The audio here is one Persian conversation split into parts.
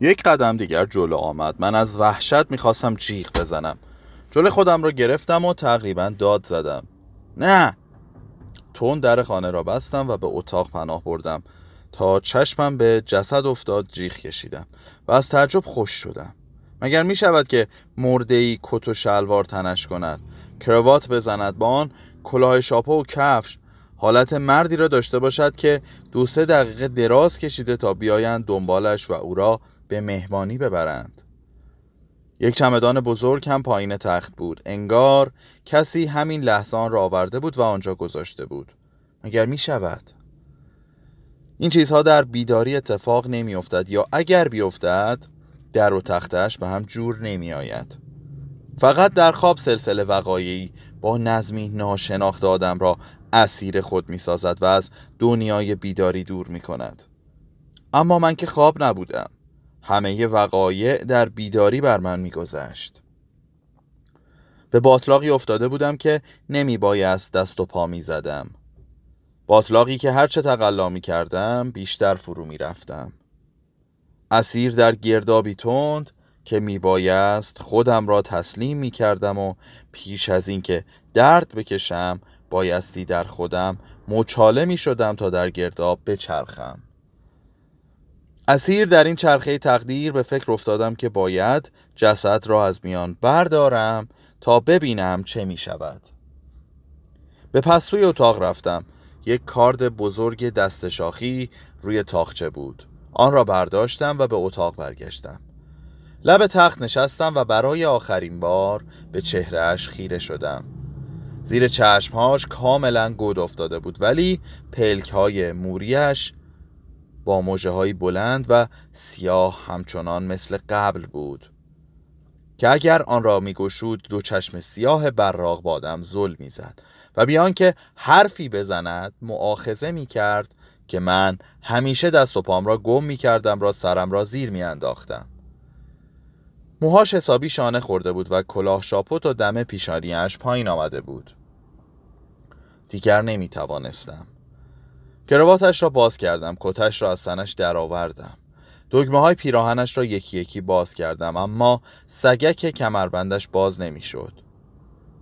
یک قدم دیگر جلو آمد. من از وحشت می‌خواستم جیغ بزنم. جلو خودم را گرفتم و تقریبا داد زدم. نه! تون در خانه را بستم و به اتاق پناه بردم. تا چشمم به جسد افتاد جیغ کشیدم و از تعجب خوش شدم. مگر می شود که مرده ای کت و شلوار تنش کند کروات بزند با آن کلاه شاپو و کفش؟ حالت مردی را داشته باشد که دو سه دقیقه دراز کشیده تا بیایند دنبالش و او را به مهمانی ببرند. یک چمدان بزرگ هم پایین تخت بود. انگار کسی همین لحظان را آورده بود و آنجا گذاشته بود. مگر می شود؟ این چیزها در بیداری اتفاق نمی افتد یا اگر بیفتد در و تختش به هم جور نمی آید. فقط در خواب سلسله وقایعی با نظمی ناشناخت آدم را اسیر خود می سازد و از دنیای بیداری دور می کند. اما من که خواب نبودم. همه وقایع در بیداری بر من می گذشت به باطلاقی افتاده بودم که نمی بایست دست و پا می زدم باطلاقی که هرچه تقلا می کردم بیشتر فرو می رفتم اسیر در گردابی تند که می بایست خودم را تسلیم می کردم و پیش از اینکه درد بکشم بایستی در خودم مچاله می شدم تا در گرداب بچرخم. اسیر در این چرخه تقدیر به فکر افتادم که باید جسد را از میان بردارم تا ببینم چه می شود. به پسوی اتاق رفتم. یک کارد بزرگ دست شاخی روی تاخچه بود. آن را برداشتم و به اتاق برگشتم. لب تخت نشستم و برای آخرین بار به چهرهش خیره شدم. زیر چشمهاش کاملا گود افتاده بود ولی پلک های موریش با موجه بلند و سیاه همچنان مثل قبل بود. که اگر آن را میگشود دو چشم سیاه براق بادم زل می‌زد و بیان که حرفی بزند معاخزه می کرد که من همیشه دست و پام را گم می کردم را سرم را زیر می انداختم موهاش حسابی شانه خورده بود و کلاه شاپوت و دم پیشانیش پایین آمده بود. دیگر نمی کرواتش را باز کردم کتش را از سنش درآوردم. دگمه های پیراهنش را یکی یکی باز کردم اما سگک کمربندش باز نمی‌شد.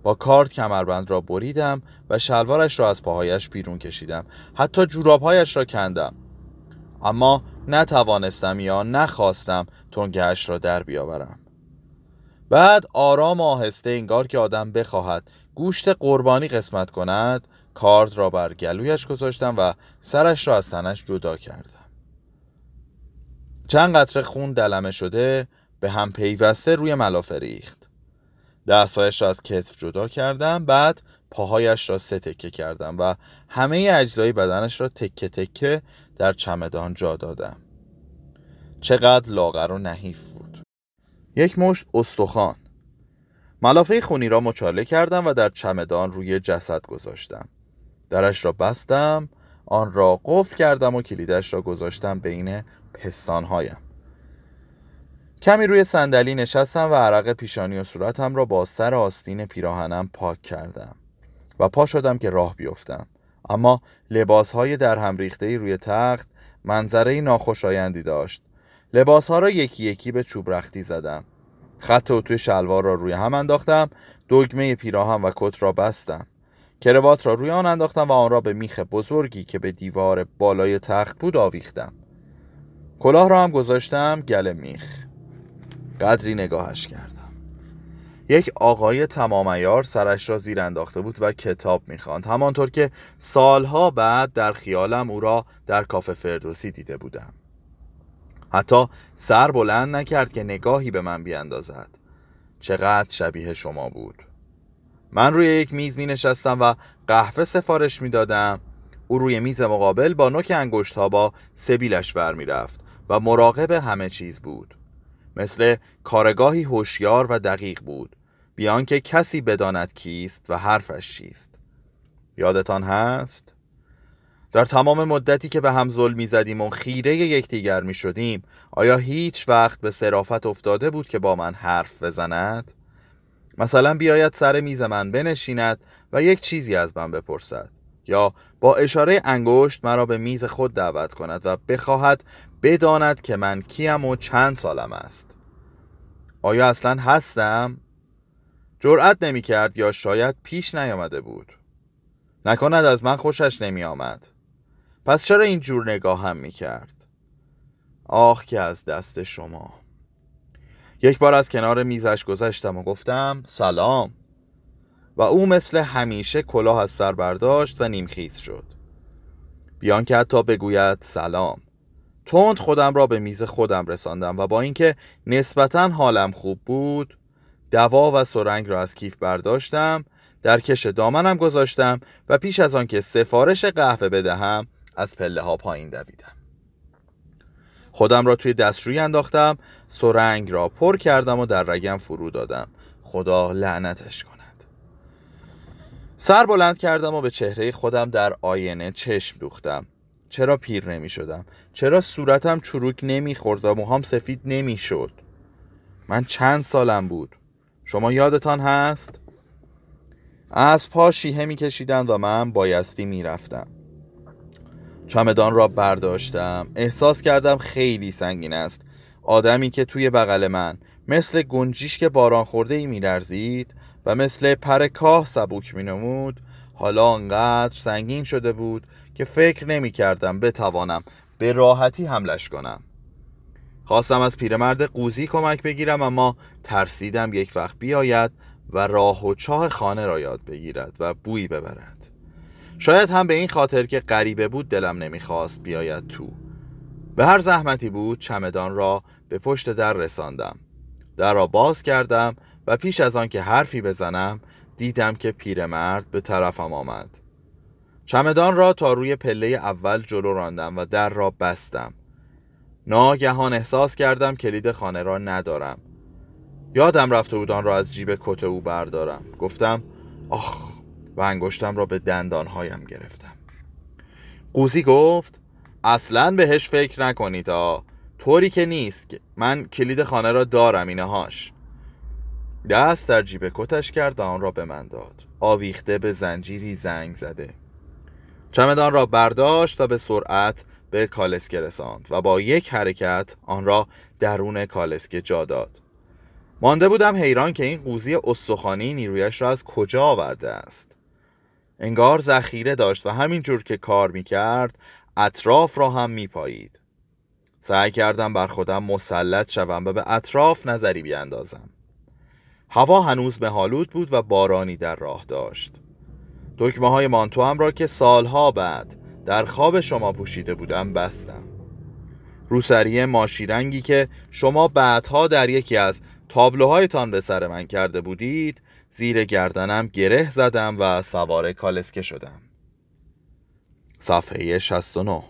با کارد کمربند را بریدم و شلوارش را از پاهایش بیرون کشیدم. حتی جورابهایش را کندم. اما نتوانستم یا نخواستم تنگهش را در بیاورم. بعد آرام آهسته انگار که آدم بخواهد گوشت قربانی قسمت کند کارد را بر گلویش گذاشتم و سرش را از تنش جدا کردم. چند قطره خون دلمه شده به هم پیوسته روی ملافه ریخت. دستهایش را از کتف جدا کردم بعد پاهایش را سه تکه کردم و همه اجزای بدنش را تکه تکه در چمدان جا دادم. چقدر لاغر و نحیف بود. یک مشت استخوان. ملافه خونی را مچاله کردم و در چمدان روی جسد گذاشتم. درش را بستم آن را قفل کردم و کلیدش را گذاشتم بین پستانهایم. کمی روی صندلی نشستم و عرق پیشانی و صورتم را با سر آستین پیراهنم پاک کردم و پا شدم که راه بیفتم. اما لباس های در هم ریخته روی تخت منظره ناخوشایندی داشت. لباس ها را یکی یکی به چوب رختی زدم. خط توی شلوار را روی هم انداختم دگمه پیراهن و کت را بستم. کروات را روی آن انداختم و آن را به میخ بزرگی که به دیوار بالای تخت بود آویختم. کلاه را هم گذاشتم گل میخ. قدری نگاهش کردم. یک آقای تمامیار سرش را زیر انداخته بود و کتاب می‌خواند. همانطور که سالها بعد در خیالم او را در کافه فردوسی دیده بودم. حتی سر بلند نکرد که نگاهی به من بیاندازد. چقدر شبیه شما بود. من روی یک میز می نشستم و قهوه سفارش می دادم او روی میز مقابل با نوک انگشت ها با سبیلش ور می رفت و مراقب همه چیز بود مثل کارگاهی هوشیار و دقیق بود بیان که کسی بداند کیست و حرفش چیست یادتان هست؟ در تمام مدتی که به هم ظلم زدیم و خیره یکدیگر می شدیم آیا هیچ وقت به صرافت افتاده بود که با من حرف بزند؟ مثلا بیاید سر میز من بنشیند و یک چیزی از من بپرسد. یا با اشاره انگشت مرا به میز خود دعوت کند و بخواهد بداند که من کیم و چند سالم است. آیا اصلا هستم؟ جرأت نمی کرد یا شاید پیش نیامده بود. نکند از من خوشش نمی آمد پس چرا این جور نگاه هم می کرد آخ که از دست شما. یک بار از کنار میزش گذشتم و گفتم سلام. و او مثل همیشه کلاه از سر برداشت و نیمخیز شد. بیان که حتی بگوید سلام. تند خودم را به میز خودم رساندم و با اینکه نسبتا حالم خوب بود دوا و سرنگ را از کیف برداشتم در کش دامنم گذاشتم و پیش از آنکه سفارش قهوه بدهم از پله ها پایین دویدم. خودم را توی دستشویی انداختم سرنگ را پر کردم و در رگم فرو دادم. خدا لعنتش کند. سر بلند کردم و به چهره خودم در آینه چشم دوختم. چرا پیر نمی شدم؟ چرا صورتم چروک نمی خورد و موهام سفید نمی شد؟ من چند سالم بود. شما یادتان هست؟ از پا شیهه می کشیدن و من بایستی می رفتم. چمدان را برداشتم. احساس کردم خیلی سنگین است. آدمی که توی بغل من مثل گنجیش که باران خورده ای می لرزید و مثل پر کاه سبوک می نمود حالا انقدر سنگین شده بود که فکر نمی کردم بتوانم به راحتی حملش کنم. خواستم از پیرمرد قوزی کمک بگیرم اما ترسیدم یک وقت بیاید و راه و چاه خانه را یاد بگیرد و بویی ببرد. شاید هم به این خاطر که غریبه بود دلم نمی‌خواست بیاید تو. به هر زحمتی بود چمدان را به پشت در رساندم. در را باز کردم و پیش از آن که حرفی بزنم دیدم که پیرمرد به طرفم آمد. چمدان را تا روی پله اول جلو راندم و در را بستم. ناگهان احساس کردم کلید خانه را ندارم. یادم رفته بود آن را از جیب کت او بردارم. گفتم آخ و انگشتم را به دندانهایم گرفتم. قوزی گفت اصلا بهش فکر نکنید ها طوری که نیست من کلید خانه را دارم اینهاش دست در جیب کتش کرد و آن را به من داد. آویخته به زنجیری زنگ زده. چمدان را برداشت و به سرعت به کالسکه رساند و با یک حرکت آن را درون کالسکه جا داد. مانده بودم حیران که این قوزی استخوانی نیرویش را از کجا آورده است. انگار ذخیره داشت و همین جور که کار می کرد اطراف را هم می پایید. سعی کردم بر خودم مسلط شوم و به اطراف نظری بیاندازم. هوا هنوز مهالود بود و بارانی در راه داشت. دکمه های مانتو هم را که سالها بعد در خواب شما پوشیده بودم بستم. روسری ماشی رنگی که شما بعدها در یکی از تابلوهایتان به سر من کرده بودید زیر گردنم گره زدم و سوار کالسکه شدم. صفحه 69